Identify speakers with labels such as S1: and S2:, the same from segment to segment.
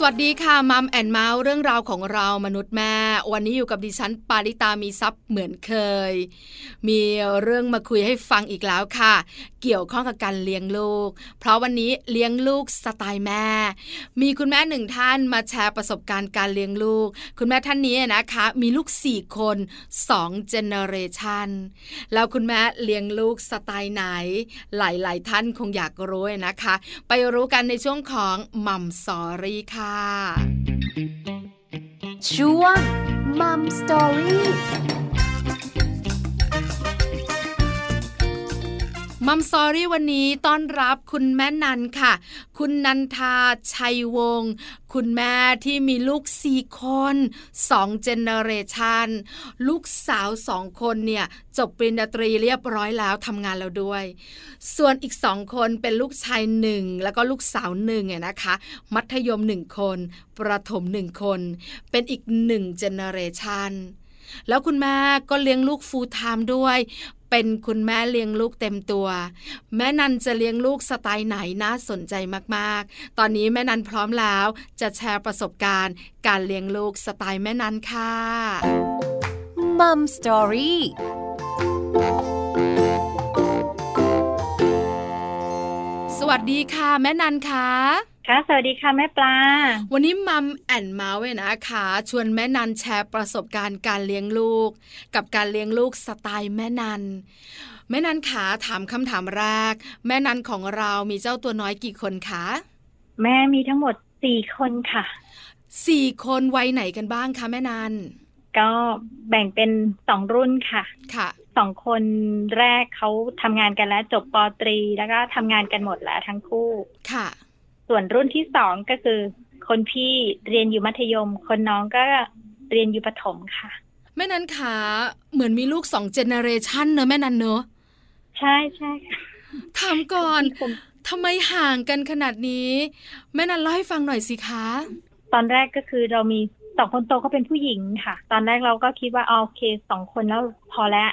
S1: สวัสดีค่ะ Mom and Mouth เรื่องราวของเรามนุษย์แม่ วันนี้อยู่กับดิฉันปาริตามีซัพ์เหมือนเคย มีเรื่องมาคุยให้ฟังอีกแล้วค่ะ เกี่ยวข้องกับการเลี้ยงลูก เพราะวันนี้เลี้ยงลูกสไตล์แม่ มีคุณแม่หนึ่งท่านมาแชร์ประสบการณ์การเลี้ยงลูก คุณแม่ท่านนี้นะคะ มีลูกสี่คนสอง generation แล้วคุณแม่เลี้ยงลูกสไตล์ไหน หลาย ๆ ท่านคงอยากรู้นะคะ ไปรู้กันในช่วงของ Mom Story ค่ะ
S2: ช่วง
S1: Mom Story Mom Story วันนี้ต้อนรับคุณแม่นันค่ะ คุณนันทาชัยวงศ์คุณแม่ที่มีลูกสี่คนสอง generation ลูกสาวสองคนเนี่ยจบปริญญาตรีเรียบร้อยแล้วทำงานแล้วด้วย ส่วนอีกสองคนเป็นลูกชายหนึ่งแล้วก็ลูกสาวหนึ่งเนี่ยนะคะ มัธยมหนึ่งคนประถมหนึ่งคน เป็นอีกหนึ่ง generation แล้วคุณแม่ก็เลี้ยงลูก full-time ด้วย เป็นคุณแม่เลี้ยงลูกเต็มตัว แม่นันจะเลี้ยงลูกสไตล์ไหนน่าสนใจมากๆ ตอนนี้แม่นันพร้อมแล้ว จะแชร์ประสบการณ์ การเลี้ยงลูกสไตล์แม่นันค่ะ
S2: Mom Story ส
S1: วัสดีค่ะ แม่นันค่ะ
S3: ค่ะ สวัสดีค่ะแม่ปลา
S1: วันนี้ Mom and Mouth นะคะชวนแม่นันแชร์ประสบการณ์การเลี้ยงลูก กับการเลี้ยงลูกสไตล์แม่นัน แม่นันขาถามคำถามแรก แม่นันของเรามีเจ้าตัวน้อยกี่คนคะ
S3: แม่มีทั้งหมดสี่คนค่ะ
S1: สี่คนวัยไหนกันบ้างคะแม่นัน
S3: ก็แบ่งเป็นสองรุ่นค่ะ
S1: ค่ะ
S3: สองคนแรกเขาทำงานกันแล้ว จบปตรี แล้วก็ทำงานกันหมดแล้วทั้งคู่
S1: ค่ะ
S3: ส่วนรุ่นที่สองก็คือ คนพี่เรียนอยู่มัธยม คนน้องก็เรียนอยู่ประถมค่ะ
S1: แม่นันขาเหมือนมีลูกสองเจเนเรชันเนอะแม่นันเนอะ
S3: ใช่ใช่
S1: ถามก่อนทำไมห่างกันขนาดนี้ แม่นันเล่าให้ฟังหน่อยสิคะ
S3: ตอนแรกก็คือเรามีสองคนโตเขาเป็นผู้หญิงค่ะ ตอนแรกเราก็คิดว่าโอเคสองคนแล้วพอแล้ว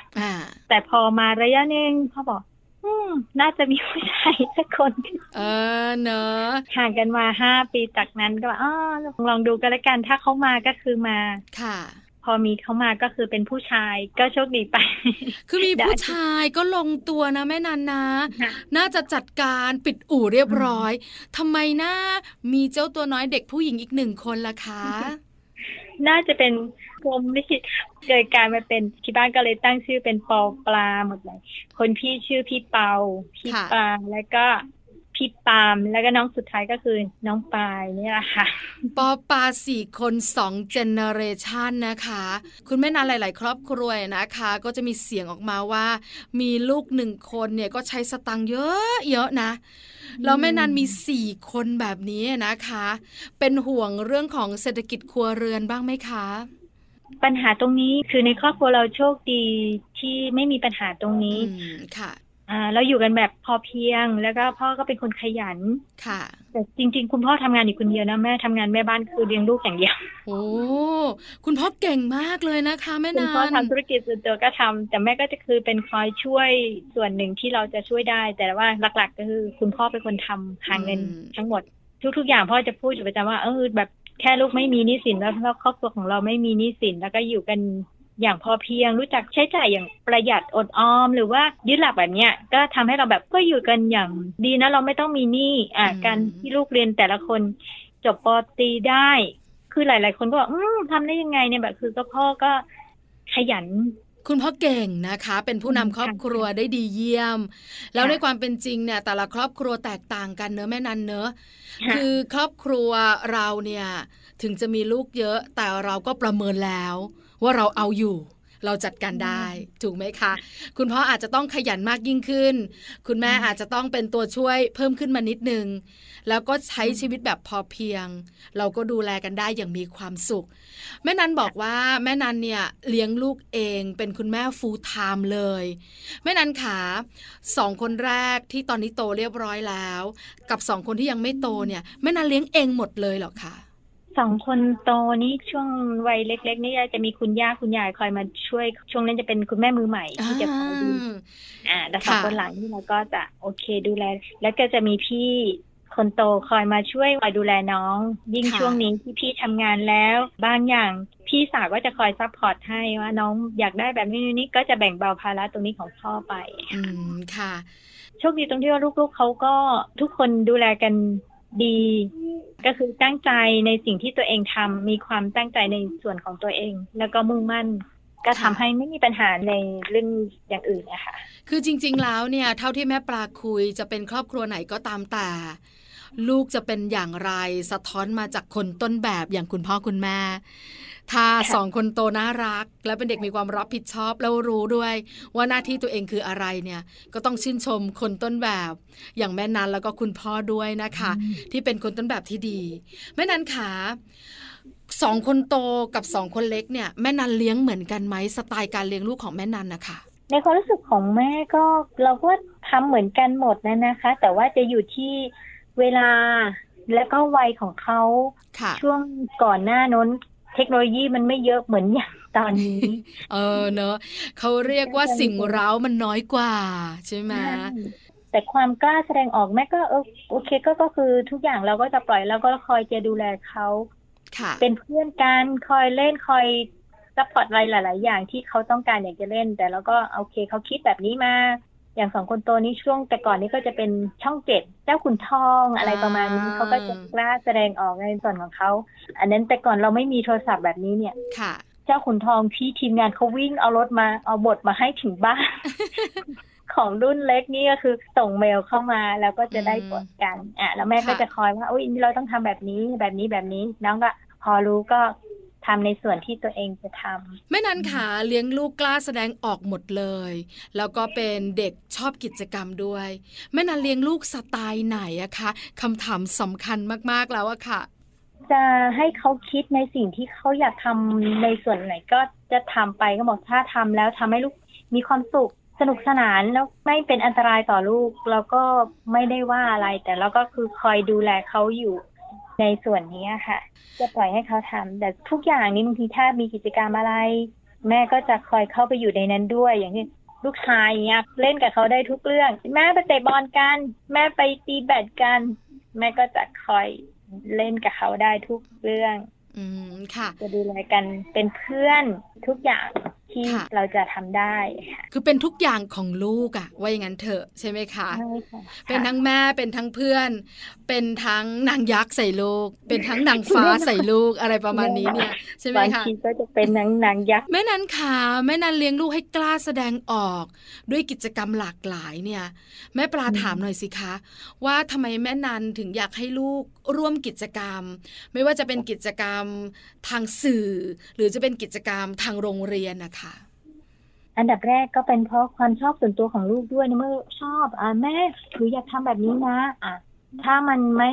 S3: แต่พอมาระยะนึงเขาบอก น่าจะมีผู้ชายสักคน
S1: เออเนอะ
S3: ห่างกันมาห้าปีจากนั้นก็อ๋อลองดูกันละกันถ้าเขามาก็คือมา
S1: ค่ะ
S3: พอมีเขามาก็คือเป็นผู้ชายก็โชคดีไป
S1: คือมีผู้ชายก็ลงตัวนะแม่นันนะ น่าจะจัดการปิดอู่เรียบร้อยทำไมนะมีเจ้าตัวน้อยเด็กผู้หญิงอีกหนึ่งคนล่ะคะ
S3: น่าจะเป็นกลมนี่เกิดการมาเป็นที่บ้านก็เลยตั้งชื่อเป็นปอปลาหมดเลยคนพี่ชื่อพี่เปาพี่ปลาแล้วก็ พี่ปามแล้วก็น้องสุดท้ายก็คือน้องปายนี่แหละค่ะ
S1: ปอปาสี่คนสองเจเนเรชันนะคะ คุณแม่นานหลาย ๆ ครอบครัวนะคะ ก็จะมีเสียงออกมาว่า มีลูกหนึ่งคนเนี่ยก็ใช้สตังค์เยอะเยอะนะแล้วแม่นันมีสี่คนแบบนี้นะคะ เป็นห่วงเรื่องของเศรษฐกิจครัวเรือนบ้างไหมคะ
S3: ปัญหาตรงนี้คือในครอบครัวเราโชคดีที่ไม่มีปัญหาตรงนี้
S1: ค่ะ
S3: อ่าเราอยู่กันแบบพอเพียง แล้วก็พ่อก็เป็นคนขยัน
S1: ค่ะ
S3: แต่จริง ๆ คุณพ่อทำงานอยู่คนเดียวนะแม่ทำงานแม่บ้านคือเลี้ยงลูกอย่างเดียว
S1: โอ้คุณพ่อเก่งมากเลยนะคะแม่นา
S3: คุณพ่อทำธุรกิจส่วนตัวก็ทำแต่แม่ก็จะคือเป็นคอยช่วยส่วนหนึ่งที่เราจะช่วยได้ แต่ว่าหลัก ๆ ก็คือ คุณพ่อเป็นคนทำหาเงินทั้งหมด ทุก ๆ อย่างพ่อจะพูดอยู่ประจำว่าเออแบบแค่ลูกไม่มีหนี้สินแล้วครอบครัวของเราไม่มีหนี้สินแล้วก็อยู่กัน อย่างพอเพียงรู้จักใช้จ่ายอย่างประหยัดอดออม หรือว่ายึดหลักแบบเนี้ยก็ทำให้เราแบบก็อยู่กันอย่างดีนะเราไม่ต้องมีหนี้อ่าการที่ลูกเรียนแต่ละคนจบปอตีได้ คือหลาย ๆ คนก็บอกอืมทำได้ยังไงเนี่ยแบบ คือก็พ่อก็ขยัน
S1: คุณพ่อเก่งนะคะ เป็นผู้นำครอบครัวได้ดีเยี่ยม แล้วในความเป็นจริงเนี่ย แต่ละครอบครัวแตกต่างกันเนอะแม่นันเนอะคือครอบครัวเราเนี่ย ถึงจะมีลูกเยอะแต่เราก็ประเมินแล้ว ว่าเราเอาอยู่เราจัดการได้ ถูกไหมคะ คุณพ่ออาจจะต้องขยันมากยิ่งขึ้น คุณแม่อาจจะต้องเป็นตัวช่วยเพิ่มขึ้นมานิดนึง แล้วก็ใช้ชีวิตแบบพอเพียง เราก็ดูแลกันได้อย่างมีความสุข แม่นันบอกว่าแม่นันเนี่ยเลี้ยงลูกเองเป็นคุณแม่ฟูลไทม์เลย แม่นันขาสองคนแรกที่ตอนนี้โตเรียบร้อยแล้ว กับสองคนที่ยังไม่โตเนี่ยแม่นันเลี้ยงเองหมดเลยเหรอคะ
S3: สองคนโตนี้ช่วงวัยเล็ก ๆ นี่จะมีคุณย่าคุณยายคอยมาช่วย ช่วงนั้นจะเป็นคุณแม่มือใหม่ที่จะคอยดูอ่าแต่สอง
S1: ค่ะ
S3: คนหลังนี่เราก็จะโอเคดูแล แล้วก็จะมีพี่คนโตคอยมาช่วยคอยดูแลน้อง ยิ่ง
S1: ค่ะ
S3: ช่วงนี้ที่พี่ทำงานแล้ว บางอย่างพี่สาวก็จะคอย support ให้ว่าน้องอยากได้แบบนี้นี่ก็จะแบ่งเบาภาระตรงนี้ของพ่อไป
S1: อืมค่ะ
S3: โชคดีตรงที่ว่าลูกๆเขาก็ทุกคนดูแลกัน ดี ก็คือตั้งใจในสิ่งที่ตัวเองทำมีความตั้งใจในส่วนของตัวเอง แล้วก็มุ่งมั่นก็ทำ
S1: ค่ะ
S3: ให้ไม่มีปัญหาในเรื่องอย่างอื่นนะคะ
S1: คือจริง ๆ แล้วเนี่ยเท่าที่แม่ปลาคุยจะเป็นครอบครัวไหนก็ตามแต่ ลูกจะเป็นอย่างไรสะท้อนมาจากคนต้นแบบอย่างคุณพ่อคุณแม่ ถ้า
S3: ค่ะ
S1: สองคนโตน่ารัก และเป็นเด็กมีความรับผิดชอบแล้วรู้ด้วย ว่าหน้าที่ตัวเองคืออะไรเนี่ยก็ต้องชื่นชมคนต้นแบบ อย่างแม่นันแล้วก็คุณพ่อด้วยนะคะ ที่เป็นคนต้นแบบที่ดี แม่นันขาสองคนโตกับสองคนเล็กเนี่ยแม่นันเลี้ยงเหมือนกันไหมสไตล์การเลี้ยงลูกของแม่นันนะคะ
S3: ในความรู้สึกของแม่ก็เราก็ทำเหมือนกันหมดนะนะคะ แต่ว่าจะอยู่ที่เวลาและก็วัยของเขา
S1: ค่ะ
S3: ช่วงก่อนหน้าน้น เทคโนโลยีมันไม่เยอะเหมือนอย่างตอนนี้
S1: เออเนอะเขาเรียกว่าสิ่งเร้ามันน้อยกว่า ใช่ไหม
S3: แต่ความกล้าแสดงออกแม่ก็เออโอเคก็ก็คือทุกอย่างเราก็จะปล่อยแล้วก็คอยจะดูแลเขา
S1: ค่ะ
S3: เป็นเพื่อนกันคอยเล่นคอย support อะไรหลาย ๆ อย่างที่เขาต้องการอยากจะเล่น แต่เราก็โอเคเขาคิดแบบนี้มา อย่างสองคนโตนี้ช่วงแต่ก่อนนี้ก็จะเป็นช่องเจ็ดเจ้าขุนทองอะไรประมาณนี้
S1: อ่า
S3: เขาก็จะกล้าแสดงออกในส่วนของเขาอันนั้นแต่ก่อนเราไม่มีโทรศัพท์แบบนี้เนี่ย
S1: ค่ะ
S3: เจ้าขุนทองพี่ทีมงานเขาวิ่งเอารถมาเอาบทมาให้ถึงบ้านของรุ่นเล็กนี่ก็คือส่งเมลเข้ามาแล้วก็จะได้
S1: อืม
S3: บทกันอะแล้วแม่ก็
S1: ค่ะ
S3: จะคอยว่าอุ้ยเราต้องทำแบบนี้แบบนี้แบบนี้ น้องก็พอรู้ก็ ทำในส่วนที่ตัวเองจะทำ
S1: แม่นันขาเลี้ยงลูกกล้าแสดงออกหมดเลย แล้วก็เป็นเด็กชอบกิจกรรมด้วย แม่นันเลี้ยงลูกสไตล์ไหนอะคะคำถามสำคัญมากๆแล้วอะค่ะ
S3: จะให้เขาคิดในสิ่งที่เขาอยากทำในส่วนไหนก็จะทำไปก็บอกถ้าทำแล้วทำให้ลูกมีความสุขสนุกสนานแล้วไม่เป็นอันตรายต่อลูก แล้วก็ไม่ได้ว่าอะไร แต่เราก็คือคอยดูแลเขาอยู่ ในส่วนนี้ค่ะ จะปล่อยให้เขาทำแต่ทุกอย่างนี้บางทีถ้ามีกิจกรรมอะไร แม่ก็จะคอยเข้าไปอยู่ในนั้นด้วยอย่างที่ลูกชายอย่างเงี้ยเล่นกับเขาได้ทุกเรื่อง แม่ไปเตะบอลกัน แม่ไปตีแบดกัน แม่ก็จะคอยเล่นกับเขาได้ทุกเรื่อง
S1: อืมค่ะ
S3: จะดูแลกันเป็นเพื่อนทุกอย่าง ที่
S1: ค่ะ
S3: เราจะทำได้ค่ะ
S1: คือเป็นทุกอย่างของลูกอะว่าอย่างนั้นเถอะใช่ไหมคะ
S3: ใช่ค่ะ
S1: เป็นทั้งแม่เป็นทั้งเพื่อน เป็นทั้งนางยักษ์ใส่ลูก เป็นทั้งนางฟ้าใส่ลูกอะไรประมาณนี้เนี่ยใช่ไหม
S3: บาง
S1: คะ
S3: ทีก็จะเป็นนางนางยักษ์
S1: แม่นันขาแม่นันเลี้ยงลูกให้กล้าแสดงออก ด้วยกิจกรรมหลากหลายเนี่ย แม่ปลาถามหน่อยสิคะ ว่าทำไมแม่นันถึงอยากให้ลูกร่วมกิจกรรม ไม่ว่าจะเป็นกิจกรรมทางสื่อ หรือจะเป็นกิจกรรมทางโรงเรียนนะคะ
S3: อันดับแรกก็เป็นเพราะความชอบส่วนตัวของลูกด้วยนะเมื่อชอบ อ่าแม่หรืออยากทำแบบนี้นะ อะถ้ามันไม่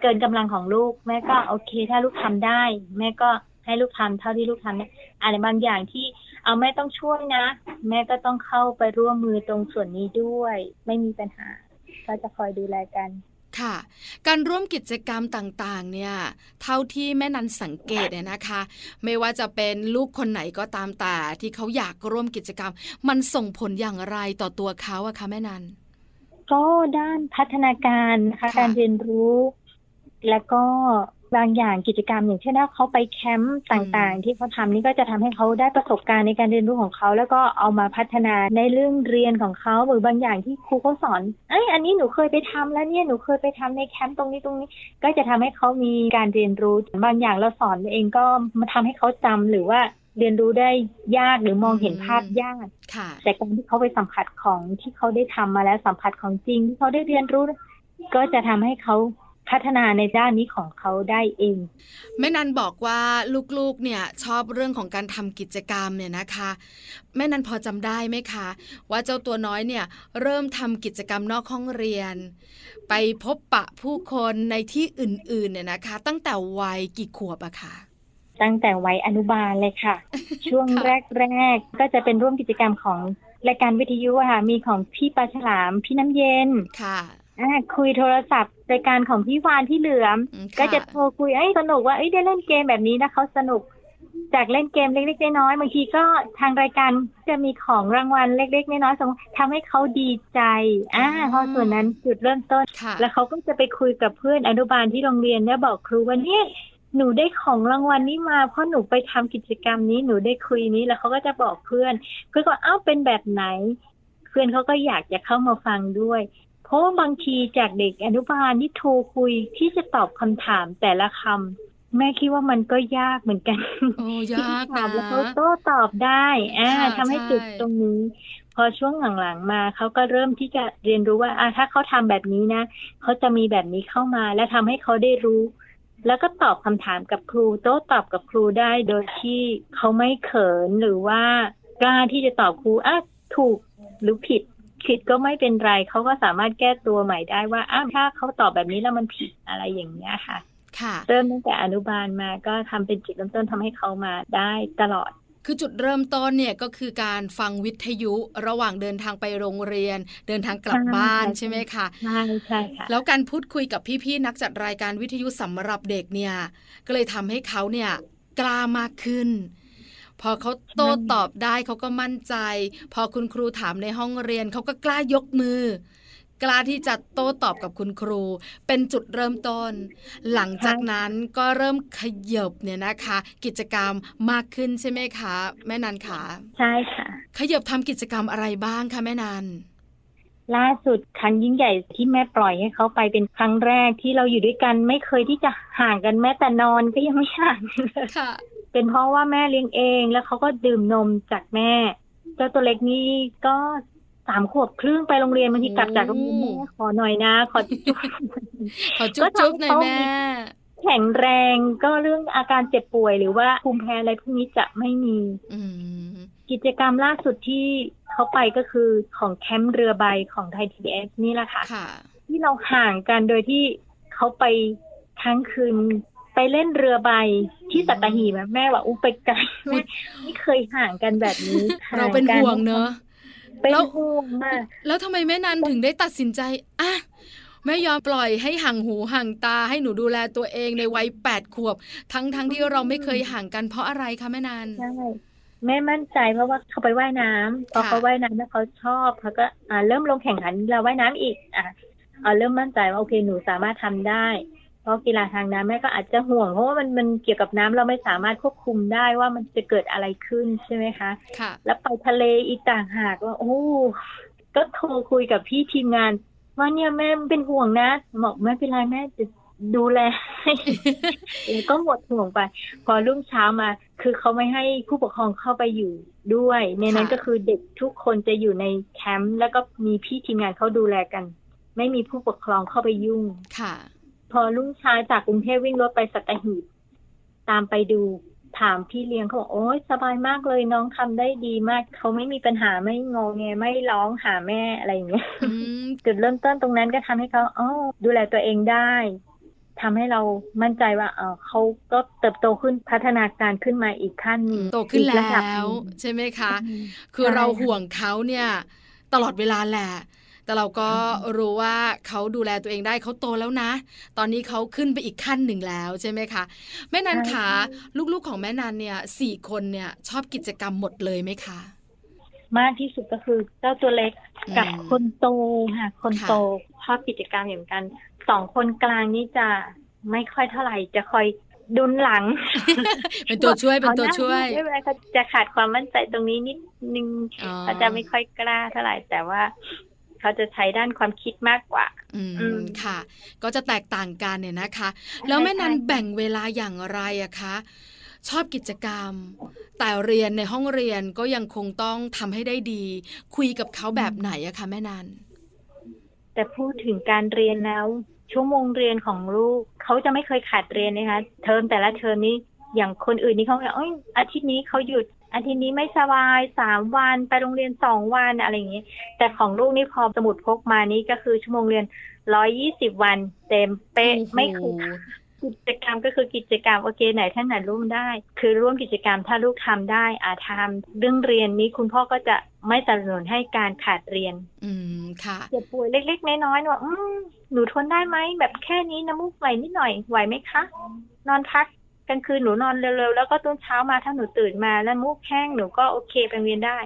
S3: เกินกำลังของลูก แม่ก็โอเค ถ้าลูกทำได้ แม่ก็ให้ลูกทำเท่าที่ลูกทำได้อะไรบางอย่างที่เอาแม่ต้องช่วยนะ แม่ก็ต้องเข้าไปร่วมมือตรงส่วนนี้ด้วย ไม่มีปัญหา ก็จะคอยดูแลกัน
S1: ค่ะ การร่วมกิจกรรมต่างๆ เนี่ย เท่าที่แม่นันสังเกตเนี่ยนะคะ ไม่ว่าจะเป็นลูกคนไหนก็ตามแต่ที่เขาอยากร่วมกิจกรรม มันส่งผลอย่างไรต่อตัวเขาอะคะแม่นัน
S3: ก็ด้านพัฒนาการนะคะ
S1: ค่ะ
S3: การเรียนรู้ แล้วก็ บางอย่างกิจกรรมอย่างเช่นว่าเขาไปแคมป์ต่างๆ ที่เขาทำนี่ก็จะทำให้เขาได้ประสบการณ์ในการเรียนรู้ของเขา แล้วก็เอามาพัฒนาในเรื่องเรียนของเขาหรือบางอย่างที่ครูเขาสอนเอ้ยอันนี้หนูเคยไปทำแล้วเนี่ยหนูเคยไปทำในแคมป์ตรงนี้ตรงนี้ ก็จะทำให้เขามีการเรียนรู้บางอย่างเราสอนเองก็มาทำให้เขาจำหรือว่าเรียนรู้ได้ยากหรือมองเห็นภาพยาก
S1: ค่ะ
S3: แต่การที่เขาไปสัมผัสของที่เขาได้ทำมาแล้วสัมผัสของจริงที่เขาได้เรียนรู้ ก็จะทำให้เขา พัฒนาในด้านนี้ของเขาได้เอง
S1: แม่นันบอกว่าลูกๆเนี่ยชอบเรื่องของการทำกิจกรรมเนี่ยนะคะ แม่นันพอจำได้ไหมคะ ว่าเจ้าตัวน้อยเนี่ยเริ่มทำกิจกรรมนอกห้องเรียน ไปพบปะผู้คนในที่อื่นๆเนี่ยนะคะ ตั้งแต่วัยกี่ขวบอะคะ
S3: ตั้งแต่วัยอนุบาลเลยค่ะ ช่วง
S1: ค่ะ
S3: แรกๆก็จะเป็นร่วมกิจกรรมของรายการวิทยุอะค่ะมีของพี่ปลาฉลามพี่น้ำเย็น
S1: ค่ะ
S3: อ่า คุยโทรศัพท์รายการของพี่วานที่เหลือม
S1: อืมค่
S3: ก็จะโทรคุยเอ้ยสนุกว่าเอ้ยได้เล่นเกมแบบนี้นะเขาสนุก จากเล่นเกมเล็กๆน้อยๆบางทีก็ทางรายการจะมีของรางวัลเล็กๆน้อยๆส่งทำให้เขาดีใจอ่าพอส่วนนั้นจุดเริ่มต้น
S1: ค่ะ
S3: แล้วเขาก็จะไปคุยกับเพื่อนอนุบาลที่โรงเรียนแล้วบอกครูว่าเนี่ยหนูได้ของรางวัลนี้มาเพราะหนูไปทำกิจกรรมนี้หนูได้คุยนี้แล้วเขาก็จะบอกเพื่อนเพื่อนก็อ้าวเป็นแบบไหน เพื่อนเขาก็อยากจะเข้ามาฟังด้วย เพราะว่าบางทีจากเด็กอนุบาลที่โทรคุยที่จะตอบคำถามแต่ละคำแม่คิดว่ามันก็ยากเหมือนกัน
S1: โอ้ยาก
S3: ถา
S1: นะ
S3: มแล้วเขาโต้ตอบได้อ่า
S1: ค่ะ
S3: ทำให้
S1: ใช่
S3: จุดตรงนี้ พอช่วงหลังๆมาเขาก็เริ่มที่จะเรียนรู้ว่าอ่าถ้าเขาทำแบบนี้นะเขาจะมีแบบนี้เข้ามา และทำให้เขาได้รู้แล้วก็ตอบคำถามกับครูโต้ตอบกับครูได้โดยที่เขาไม่เขินหรือว่ากล้าที่จะตอบครูอะถูกหรือผิด ผิดก็ไม่เป็นไรเขาก็สามารถแก้ตัวใหม่ได้ว่าอ้าวถ้าเขาตอบแบบนี้แล้วมันผิดอะไรอย่างเงี้ยค่ะ
S1: ค่ะ
S3: เริ่มตั้งแต่อนุบาลมาก็ทำเป็นจุดเริ่มต้นทำให้เขามาได้ตลอด
S1: คือจุดเริ่มต้นเนี่ยก็คือการฟังวิทยุระหว่างเดินทางไปโรงเรียน เดินทางกลับ
S3: ใช่
S1: บ้าน
S3: ใช่
S1: ใช่ไหมคะ
S3: ใช่ใช่ค่ะ
S1: แล้วการพูดคุยกับพี่ๆนักจัดรายการวิทยุสำหรับเด็กเนี่ยก็เลยทำให้เขาเนี่ยกล้ามากขึ้น พอเขาโต้ตอบได้เขาก็มั่นใจ พอคุณครูถามในห้องเรียนเขาก็กล้ายกมือกล้าที่จะโต้ตอบกับคุณครู เป็นจุดเริ่มต้น หลังจากนั้นก็เริ่มขยบเนี่ยนะคะ กิจกรรมมากขึ้นใช่ไหมคะ แม่นันขา
S3: ใช่ค่ะ
S1: ขยบทำกิจกรรมอะไรบ้างคะแม่นัน
S3: ล่าสุดครั้งยิ่งใหญ่ที่แม่ปล่อยให้เขาไปเป็นครั้งแรกที่เราอยู่ด้วยกันไม่เคยที่จะห่างกันแม้แต่นอนก็ยังไม่ห่าง
S1: ค่ะ
S3: เป็นเพราะว่าแม่เลี้ยงเองแล้วเขาก็ดื่มนมจากแม่ เจ้าตัวเล็กนี่ก็สามขวบครึ่งไปโรงเรียนบางทีกลับจากโรงเรียนแม่ขอหน่อยนะ ขอจุ๊บ
S1: ขอจุ๊บจุ๊บหน่อยแม่
S3: แข็งแรงก็เรื่องอาการเจ็บป่วยหรือว่าภูมิแพ้อะไรพวกนี้จะไม่มี
S1: อืม
S3: กิจกรรมล่าสุดที่เขาไปก็คือของแคมป์เรือใบของไทยทีเอสนี่แหละค่ะ
S1: ค่ะ
S3: ที่เราห่างกันโดยที่เขาไปค้างคืน ไปเล่นเรือใบที่สัตหีบอะแม่ว่าอู้ไปไกลแม่ไม่เคยห่างกันแบบนี้
S1: เราเป็นห่วงเนอะ
S3: เป็น
S1: แล้ว
S3: ห่วงมาก
S1: แล้วทำไมแม่นันถึงได้ตัดสินใจอะแม่ยอมปล่อยให้ห่างหูห่างตาให้หนูดูแลตัวเองในวัยแปดขวบ ทั้งทั้งที่เราไม่เคยห่างกันเพราะอะไรคะแม่นัน
S3: ใช่แม่มั่นใจเพราะว่าเขาไปว่ายน้ำพอ
S1: ค่ะ
S3: เขาว่ายน้ำแล้วเขาชอบเขาก็อ่าเริ่มลงแข่งขันเราว่ายน้ำอีกอะเอาเริ่มมั่นใจว่าโอเคหนูสามารถทำได้เพ ราะกีฬาทางน้ำแม่ก็อาจจะห่วง เพราะว่ามันมันเกี่ยวกับน้ำเราไม่สามารถควบคุมได้ว่ามันจะเกิดอะไรขึ้นใช่ไหมคะ
S1: ค่ะ
S3: แล้วไปทะเลอีกต่างหากว่าโอ้ก็โทรคุยกับพี่ทีมงาน ว่าเนี่ยแม่เป็นห่วงนะบอกไม่เป็นไรแม่จะดูแลให้แล้วก็หมดห่วงไป พอรุ่งเช้ามา คือเขาไม่ให้ผู้ปกครองเข้าไปอยู่ด้วย ในนั้น
S1: ค่ะ
S3: ก็คือเด็กทุกคนจะอยู่ในแคมป์แล้วก็มีพี่ทีมงานเขาดูแลกัน ไม่มีผู้ปกครองเข้าไปยุ่ง
S1: ค่ะ
S3: พอรุ่งเช้าจากกรุงเทพวิ่งรถไปสัตหีบตามไปดูถามพี่เลี้ยงเขาบอกโอ้ยสบายมากเลยน้องทำได้ดีมาก เขาไม่มีปัญหาไม่งงแงไม่ร้องหาแม่อะไรอย่างเงี้ย
S1: อืม
S3: จุดเริ่มต้นตรงนั้นก็ทำให้เขาอ๋อดูแลตัวเองได้ทำให้เรามั่นใจว่าเออเขาก็เติบโตขึ้นพัฒนาการขึ้นมาอีกขั้นหนึ่ง
S1: โตขึ้น
S3: อีกระดับ
S1: แล้
S3: ห
S1: ว
S3: นึ่ง
S1: ใช่ไหมคะ
S3: อืม
S1: คือ
S3: ใช่
S1: เรา
S3: ค่ะ
S1: ห่วงเขาเนี่ย ตลอดเวลาแหละ แต่เราก็รู้ว่าเขาดูแลตัวเองได้เขาโตแล้วนะ ตอนนี้เขาขึ้นไปอีกขั้นหนึ่งแล้วใช่ไหมคะแม่นันขาลูกๆของแม่นันเนี่ยสี่คนเนี่ยชอบกิจกรรมหมดเลยไหมคะ
S3: มากที่สุดก็คือเจ้าตัวเล็กกับ
S1: อืม
S3: คนโตค่ะคน
S1: ค่ะ
S3: โตชอบกิจกรรมอย่างกันสองคนกลางนี่จะไม่ค่อยเท่าไหร่จะคอยดุนหลัง
S1: เป็นตัวช่วยเป็นตัวช่วย
S3: ไม่เป็นไรเขาจะขาดความมั่นใจตรงนี้นิดนึง
S1: อ๋อ
S3: เขาจะไม่ค่อยกล้าเท่าไหร่แต่ว่า เขาจะใช้ด้านความคิดมากกว่า
S1: อืม
S3: อืม
S1: ค่ะ ก็จะแตกต่างกันเนี่ยนะคะ แล้วแม่นัน
S3: ใช่
S1: แบ่งเวลาอย่างไรอะคะ ชอบกิจกรรม แต่เรียนในห้องเรียนก็ยังคงต้องทำให้ได้ดี คุยกับเขาแบบไหนอะคะแม่นัน
S3: แต่พูดถึงการเรียนแล้ว ชั่วโมงเรียนของลูกเขาจะไม่เคยขาดเรียนนะคะ เทอมแต่ละเทอมนี้อย่างคนอื่นนี่เขาแบบเอ้ยอาทิตย์นี้เขาหยุด อาทิตย์นี้ไม่สบายสามวันไปโรงเรียนสองวันอะไรอย่างนี้ แต่ของลูกนี่พอสมุดพกมานี่ก็คือชั่วโมงเรียนร้อยยี่สิบวันเต็มเป๊ะไม่เคยขาดกิจกรรมก็คือกิจกรรมโอเคไหนท่านไหนร่วมได้ คือร่วมกิจกรรมถ้าลูกทำได้อาทำเรื่องเรียนนี้คุณพ่อก็จะไม่สนับสนุนให้การขาดเรียน
S1: อืมค่ะ
S3: เจ็บป่วยเล็กๆน้อยๆว่าอืมหนูทนได้ไหมแบบแค่นี้น้ำมูกไหลนิดหน่อยไหวไหมคะ นอนพัก กลางคืนหนูนอนเร็วๆแล้วก็ตอนเช้ามาถ้าหนูตื่นมาแล้วมูกแห้งหนูก็โอเคไปโรงเรียนได้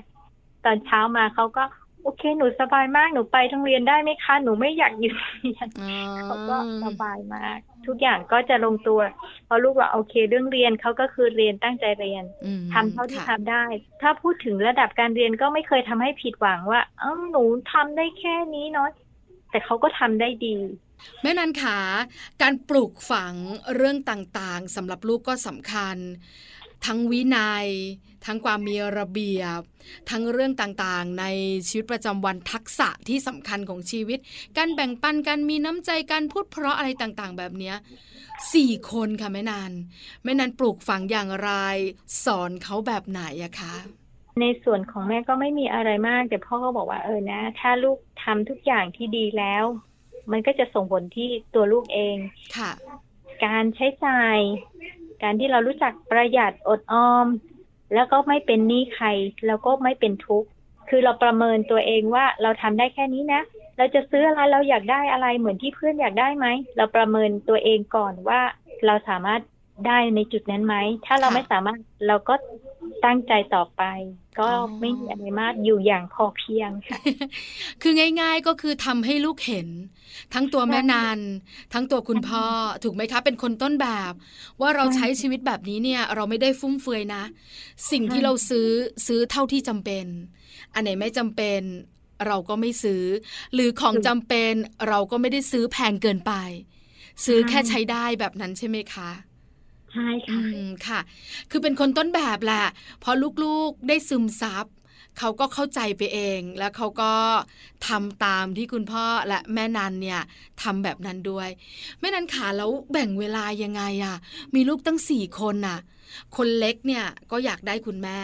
S3: ตอนเช้ามาเขาก็โอเค หนูสบายมาก หนูไปโรงเรียนได้ไหมคะ หนูไม่อยากหยุดเรียน
S1: อ๋อ
S3: เขาก็สบายมาก ทุกอย่างก็จะลงตัวเพราะลูกว่าโอเคเรื่องเรียนเขาก็คือเรียนตั้งใจเรียน
S1: อืม
S3: ทำเท่าที่
S1: ค่ะ
S3: ทำได้ ถ้าพูดถึงระดับการเรียนก็ไม่เคยทำให้ผิดหวังว่า เออหนูทำได้แค่นี้เนาะแต่เขาก็ทำได้ดี
S1: แม่นันขาการปลูกฝังเรื่องต่างๆสำหรับลูกก็สำคัญ ทั้งวินัย ทั้งความมีระเบียบ ทั้งเรื่องต่างๆ ในชีวิตประจำวันทักษะที่สำคัญของชีวิต การแบ่งปันการมีน้ำใจการพูดเพราะอะไรต่างๆ แบบเนี้ยสี่คนค่ะแม่นันแม่นันปลูกฝังอย่างไร สอนเขาแบบไหนอะคะ
S3: ในส่วนของแม่ก็ไม่มีอะไรมาก แต่พ่อก็บอกว่าเออนะ ถ้าลูกทำทุกอย่างที่ดีแล้ว มันก็จะส่งผลที่ตัวลูกเอง
S1: ค่ะ
S3: การใช้จ่าย การที่เรารู้จักประหยัดอดออม แล้วก็ไม่เป็นหนี้ใคร แล้วก็ไม่เป็นทุกข์คือเราประเมินตัวเองว่าเราทำได้แค่นี้นะ เราจะซื้ออะไรเราอยากได้อะไรเหมือนที่เพื่อนอยากได้ไหม เราประเมินตัวเองก่อนว่าเราสามารถ ได้ในจุดนั้นไหม ถ้าเรา
S1: ค่ะ
S3: ไม่สามารถเราก็ตั้งใจต่อไป ก็
S1: อ๋อ
S3: ไม่มีอะไรมากอยู่อย่างพอเพียงค่ะ
S1: คือง่ายๆก็คือทำให้ลูกเห็น ทั้งตัวแม่นานทั้งตัวคุณพ่อถูกไหมคะ เป็นคนต้นแบบ ว่าเรา
S3: ใช่
S1: ใช้ชีวิตแบบนี้เนี่ย เราไม่ได้ฟุ่มเฟือยนะ สิ่งที่
S3: ใช่
S1: เราซื้อซื้อเท่าที่จำเป็น อันไหนไม่จำเป็นเราก็ไม่ซื้อ หรือของจำเป็นเราก็ไม่ได้ซื้อแพงเกินไป ซื้อแค่ใช้ได้แบบนั้นใช่ไหมคะ
S3: ใช่ค่ะ
S1: ค่ะ คือเป็นคนต้นแบบแหละพอลูกๆได้ซึมซับเขาก็เข้าใจไปเอง แล้วเขาก็ทำตามที่คุณพ่อและแม่นันเนี่ยทำแบบนั้นด้วย แม่นันขาแล้วแบ่งเวลายังไงอะ่ะ มีลูกตั้งสี่คนน่ะ คนเล็กเนี่ยก็อยากได้คุณแม่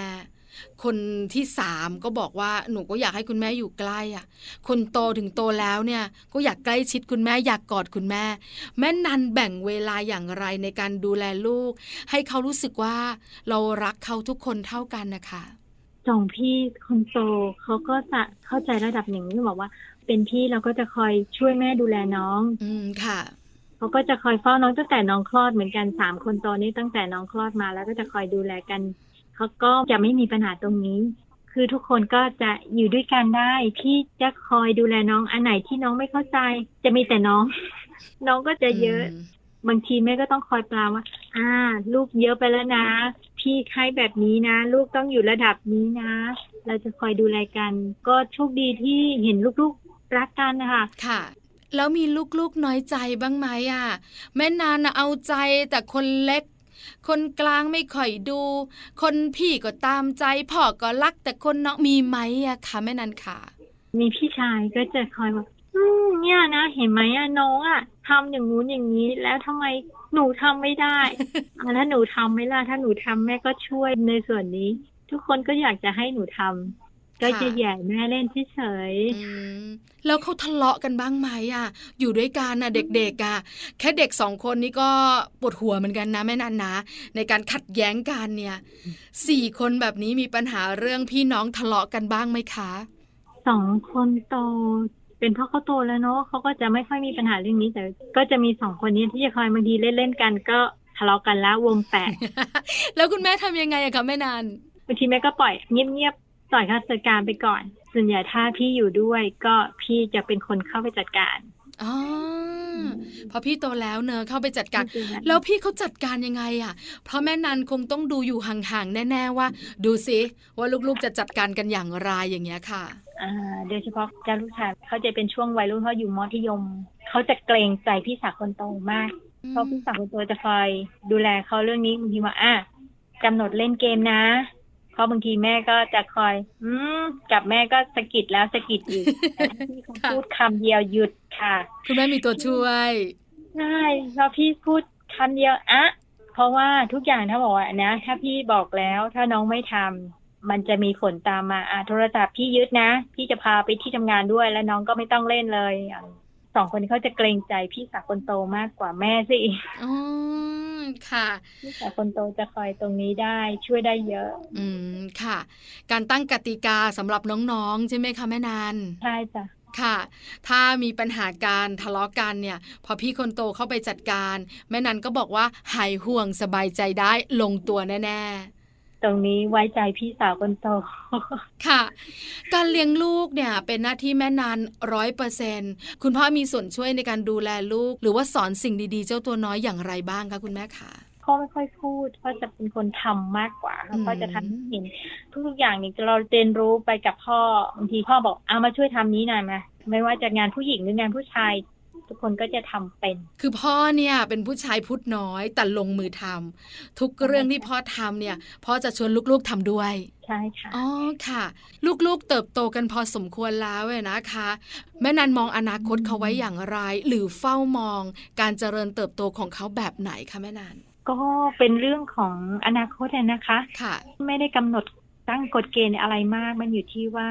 S1: คนที่สามก็บอกว่าหนูก็อยากให้คุณแม่อยู่ใกล้อะ คนโตถึงโตแล้วเนี่ยก็อยากใกล้ชิดคุณแม่อยากกอดคุณแม่ แม่นันแบ่งเวลาอย่างไรในการดูแลลูก ให้เขารู้สึกว่าเรารักเขาทุกคนเท่ากันนะคะ
S3: สองพี่คนโตเขาก็จะเข้าใจระดับหนึ่งที่บอกว่า เป็นพี่เราก็จะคอยช่วยแม่ดูแลน้อง
S1: อืมค่ะ
S3: เขาก็จะคอยเฝ้าน้องตั้งแต่น้องคลอดเหมือนกันสามคนโตนี้ตั้งแต่น้องคลอดมาแล้วก็จะคอยดูแลกัน เขาก็จะไม่มีปัญหาตรงนี้ คือทุกคนก็จะอยู่ด้วยกันได้พี่จะคอยดูแลน้องอันไหนที่น้องไม่เข้าใจ จะมีแต่น้อง น้องก็จะเยอะ
S1: ม
S3: บางทีแม่ก็ต้องคอยปลามว่า อ่า ลูกเยอะไปแล้วนะ พี่ให้แบบนี้นะ ลูกต้องอยู่ระดับนี้นะ เราจะคอยดูแลกัน ก็โชคดีที่เห็นลูกๆรักกันนะคะ
S1: ค่ะแล้วมีลูกๆน้อยใจบ้างไหมอะ แม่นานน่ะเอาใจแต่คนเล็ก คนกลางไม่ค่อยดู คนพี่ก็ตามใจพ่อก็รัก แต่คนน้องมีไหมอะคะแม่นันค่ะ
S3: มีพี่ชายก็จะคอยบอกอืมเนี่ยนะเห็นไหมอะน้องอะทำอย่างงู้นอย่างนี้ แล้วทำไมหนูทำไม่ได้ถ้าหนูทำไม่ล่ะถ้าหนูทำแม่ก็ช่วยในส่วนนี้ ทุกคนก็อยากจะให้หนูทำ ก็จะ
S1: ค่ะ
S3: แหย่แม่เล่นเฉย
S1: อืมแล้วเขาทะเลาะกันบ้างไหมอะ อยู่ด้วยกันน่ะเด็กๆอะแค่เด็กสองคนนี้ก็ปวดหัวเหมือนกันนะแม่นันนะในการขัดแย้งกันเนี่ยสี่คนแบบนี้มีปัญหาเรื่องพี่น้องทะเลาะกันบ้างไหมคะ
S3: ๆสองคนโตเป็นเพราะเขาโตแล้วเนาะเขาก็จะไม่ค่อยมีปัญหาเรื่องนี้แต่ ก็จะมีสองคนนี้ที่จะคอยบางทีเล่นๆกันก็ทะเลาะกันแล้ววงแตก
S1: แล้วคุณแม่ทำยังไงอะคะแม่นัน
S3: บางทีแม่ก็ปล่อยเงียบ ๆปล่อยเขาจัดการไปก่อน ส่วนใหญ่ถ้าพี่อยู่ด้วยก็พี่จะเป็นคนเข้าไปจัดการ
S1: อ๋อพอพี่โตแล้วเนอะเข้าไปจัดการ แล้วพี่เขาจัดการยังไงอะ เพราะแม่นันคงต้องดูอยู่ห่างๆแน่ๆว่า ดูสิว่าลูกๆจะจัดการกันอย่างไรอย่างเงี้ยค่ะ
S3: อ่าโดยเฉพาะเจ้าลูกชายเขาจะเป็นช่วงวัยรุ่นเขาอยู่มัธยมเขาจะเกรงใจพี่สาวคนโตมาก เพราะพี่สาวคนโตจะคอยดูแลเขาเรื่องนี้บางทีว่าอะกำหนดเล่นเกมนะเพ ราะบางทีแม่ก็จะคอย อืมกับแม่ก็สะกิดแล้วสะกิดอีกแต่ถ้าพี่เขา
S1: ค่ะ
S3: พูดคำเดียวหยุดค่ะ
S1: คุณแม่มีตัวช่วย
S3: ใช่พอพี่พูดคำเดียวอะเพราะว่าทุกอย่างถ้าบอกว่านะ ถ้าพี่บอกแล้วถ้าน้องไม่ทำมันจะมีผลตามมาอะโทรศัพท์พี่ยึดนะ พี่จะพาไปที่ทำงานด้วย แล้วน้องก็ไม่ต้องเล่นเลยอย่างสองคนนี้เขาจะเกรงใจพี่สาวคนโตมากกว่าแม่สิ
S1: อ๋อ ค่ะ
S3: แต่คนโตจะคอยตรงนี้ได้ช่วยได้เยอะ
S1: อืมค่ะ การตั้งกติกาสำหรับน้องๆใช่ไหมคะแม่นัน
S3: ใช่จ้ะ
S1: ค่ะ ถ้ามีปัญหาการทะเลาะกันเนี่ย พอพี่คนโตเข้าไปจัดการ แม่นันก็บอกว่าหายห่วงสบายใจได้ลงตัวแน่
S3: ๆ ตรงนี้ไว้ใจพี่สาวคนโต
S1: ค่ะ การเลี้ยงลูกเนี่ยเป็นหน้าที่แม่นันร้อยเปอร์เซนคุณพ่อมีส่วนช่วยในการดูแลลูก หรือว่าสอนสิ่งดีๆ เจ้าตัวน้อยอย่างไรบ้างคะคุณแม่คะ
S3: พ่อไม่ค่อยพูดพ่อจะเป็นคนทำมากกว่าพ่อจะทำเห็นทุกๆอย่างนี่เราเรียนรู้ไปกับพ่อ บางทีพ่อบอกเอามาช่วยทำนี้หน่อยมาไม่ว่าจะงานผู้หญิงหรืองานผู้ชาย ทุกคนก็จะทำเป็น
S1: คือพ่อเนี่ยเป็นผู้ชายพุทธน้อยแต่ลงมือทำทุกเรื่องที่พ่อทำเนี่ยพ่อจะชวนลูกๆทำด้วย
S3: ใช่ค่ะอ๋
S1: อค่ะ ลูกๆเติบโตกันพอสมควรแล้วเนะคะ แม่นันมองอนาคตเขาไว้อย่างไร หรือเฝ้ามองการเจริญเติบโตของเขาแบบไหนคะแม่นัน
S3: ก็เป็นเรื่องของอนาคตนะคะ
S1: ค่ะ
S3: ไม่ได้กำหนดตั้งกฎเกณฑ์อะไรมาก มันอยู่ที่ว่า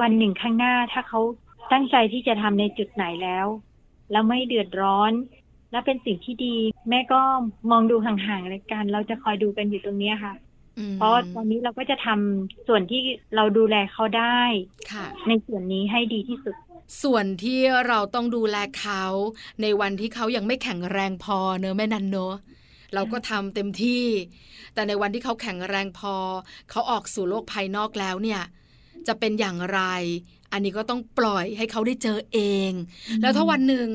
S3: วันหนึ่งข้างหน้าถ้าเขาตั้งใจที่จะทำในจุดไหนแล้ว แล้วไม่เดือดร้อน และเป็นสิ่งที่ดี แม่ก็มองดูห่างๆเลยกัน เราจะคอยดูกันอยู่ตรงนี้ค่ะ เพราะตอนนี้เราก็จะทำส่วนที่เราดูแลเขาได้ในส่วนนี้ให้ดีที่สุด
S1: ส่วนที่เราต้องดูแลเขา ในวันที่เขายังไม่แข็งแรงพอเนอะแม่นันเนอะเราก็ทำเต็มที่ แต่ในวันที่เขาแข็งแรงพอ เขาออกสู่โลกภายนอกแล้วเนี่ย จะเป็นอย่างไร อันนี้ก็ต้องปล่อยให้เขาได้เจอเอง แล้วถ้าวันหนึ่ง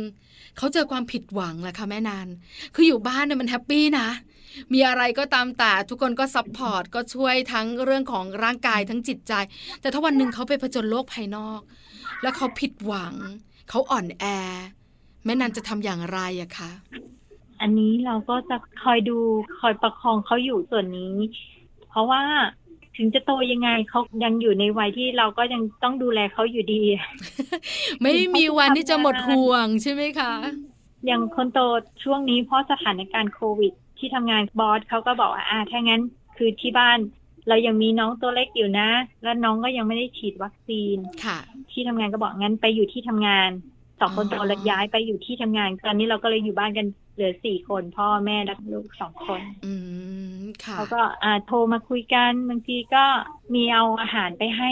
S1: เขาเจอความผิดหวังล่ะคะแม่นัน คืออยู่บ้านเนี่ยมัน happy นะมีอะไรก็ตามแต่ทุกคนก็ support ก็ช่วยทั้งเรื่องของร่างกายทั้งจิตใจ แต่ถ้าวันหนึ่งเขาไปผจญโลกภายนอก แล้วเขาผิดหวัง เขาอ่อนแอ แม่นันจะทำอย่างไรอะคะ
S3: อันนี้เราก็จะคอยดูคอยประคองเขาอยู่ส่วนนี้ เพราะว่า ถึงจะโตยังไงเขายังอยู่ในวัยที่เราก็ยังต้องดูแลเขาอยู่ดี
S1: ไม่มีวันที่จะหมดห่วงใช่ไหมคะ
S3: อย่างคนโตช่วงนี้เพราะสถานการณ์โควิด ที่ทำงานบอสเขาก็บอกว่าอ่าถ้างั้นคือที่บ้าน เรายังมีน้องตัวเล็กอยู่นะ แล้วน้องก็ยังไม่ได้ฉีดวัคซีน
S1: ค่ะ
S3: ที่ทำงานก็บอกงั้นไปอยู่ที่ทำงานสองคนโตแล้วย้ายไปอยู่ที่ทำงาน ตอนนี้เราก็เลยอยู่บ้านกันเหลือสี่คนพ่อแม่และลูกสองคน
S1: อืมค่ะ
S3: เขาก็อ่าโทรมาคุยกันบางทีก็มีเอาอาหารไปให้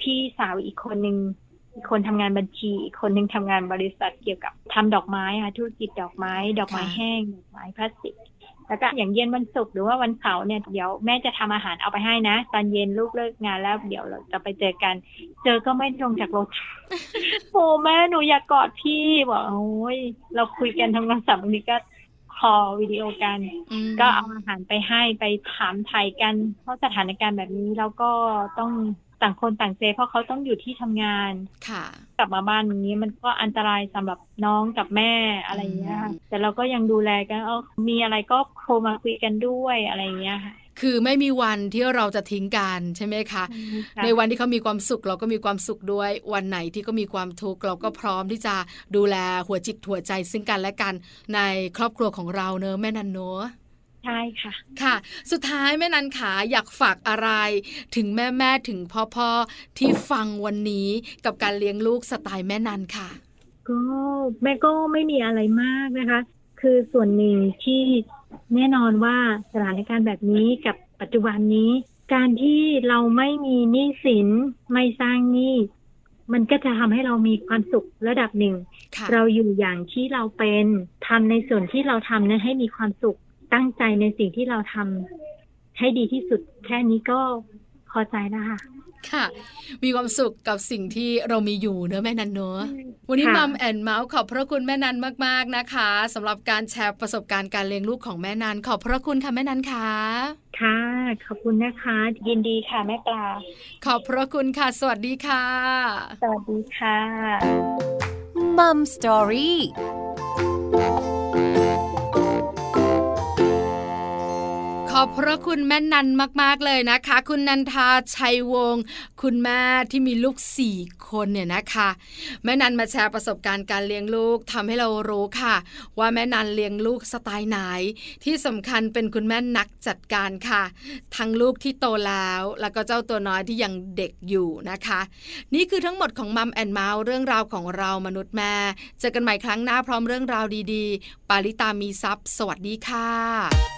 S3: พี่สาวอีกคนหนึ่งอีกคนทำงานบัญชีอีกคนหนึ่งทำงานบริษัทเกี่ยวกับทำดอกไม้ค่ะธุรกิจดอกไม้ ดอกไม้แห้งดอกไม้พลาสติก แล้วก็อย่างเย็นวันศุกร์หรือว่าวันเสาร์เนี่ยเดี๋ยวแม่จะทำอาหารเอาไปให้นะ ตอนเย็นลูกเลิกงานแล้วเดี๋ยวเราจะไปเจอกัน เจอก็ไม่ลงจากรถโอ้แม่หนูอยากกอดพี่บอกโอ้ยเราคุยกันทางโทรศัพท์บางทีก็คอวิดีโอกัน ก็เอาอาหารไปให้ไปถามไทยกัน เพราะสถานการณ์แบบนี้เราก็ต้อง ต่างคนต่างเซเพราะเขาต้องอยู่ที่ทำงาน
S1: ค่ะ
S3: กลับมาบ้านอย่างนี้มันก็อันตรายสำหรับน้องกับแม่อะไรเงี้ยแต่เราก็ยังดูแลกันเออมีอะไรก็โทรมาคุยกันด้วยอะไรเงี้ยค่ะ
S1: คือไม่มีวันที่เราจะทิ้งกันใช่ไหมคะ ในวันที่เขามีความสุขเราก็มีความสุขด้วย วันไหนที่ก็มีความทุกข์เราก็พร้อมที่จะดูแลหัวจิตหัวใจซึ่งกันและกันในครอบครัวของเราเนอะแม่นันเนอะ
S3: ใช่ค่ะ
S1: ค่ะ สุดท้ายแม่นันขาอยากฝากอะไร ถึงแม่แม่ถึงพ่อพ่อที่ฟังวันนี้กับการเลี้ยงลูกสไตล์แม่นันค่ะ
S3: ก็แม่ก็ไม่มีอะไรมากนะคะ คือส่วนหนึ่งที่แน่นอนว่าสถานการณ์แบบนี้กับปัจจุบันนี้ การที่เราไม่มีหนี้สินไม่สร้างหนี้มันก็จะทำให้เรามีความสุขระดับหนึ่ง เราอยู่อย่างที่เราเป็นทำในส่วนที่เราทำนั้นให้มีความสุข ตั้งใจในสิ่งที่เราทำให้ดีที่สุด แค่นี้ก็พอใจแล้วค่ะ
S1: ค่ะ มีความสุขกับสิ่งที่เรามีอยู่เนอะแม่นันเนอะวันนี้มัมแอนเมาส์ขอบพระคุณแม่นันมาก ๆ นะคะสำหรับการแชร์ประสบการณ์การเลี้ยงลูกของแม่นันขอบพระคุณค่ะแม่นันค่ะ
S3: ค่ะ ขอบคุณนะคะ ยินดีค่ะแม่ปลา
S1: ขอบพระคุณค่ะ สวัสดีค่ะ
S3: สวัสดีค่ะ
S2: มัมสตอรี่
S1: อบพระคุณแม่นันมาก ๆ เลยนะคะ คุณนันทาชัยวงศ์คุณแม่ที่มีลูกสี่คนเนี่ยนะคะ แม่นันมาแชร์ประสบการณ์การเลี้ยงลูกทำให้เรารู้ค่ะ ว่าแม่นันเลี้ยงลูกสไตล์ไหน ที่สำคัญเป็นคุณแม่นักจัดการค่ะ ทั้งลูกที่โตแล้ว แล้วก็เจ้าตัวน้อยที่ยังเด็กอยู่นะคะ นี่คือทั้งหมดของมัมแอนเมาส์เรื่องราวของเรามนุษย์แม่เจอกันใหม่ครั้งหน้าพร้อมเรื่องราวดีๆ ปาริตามีซัพ์สวัสดีค่ะ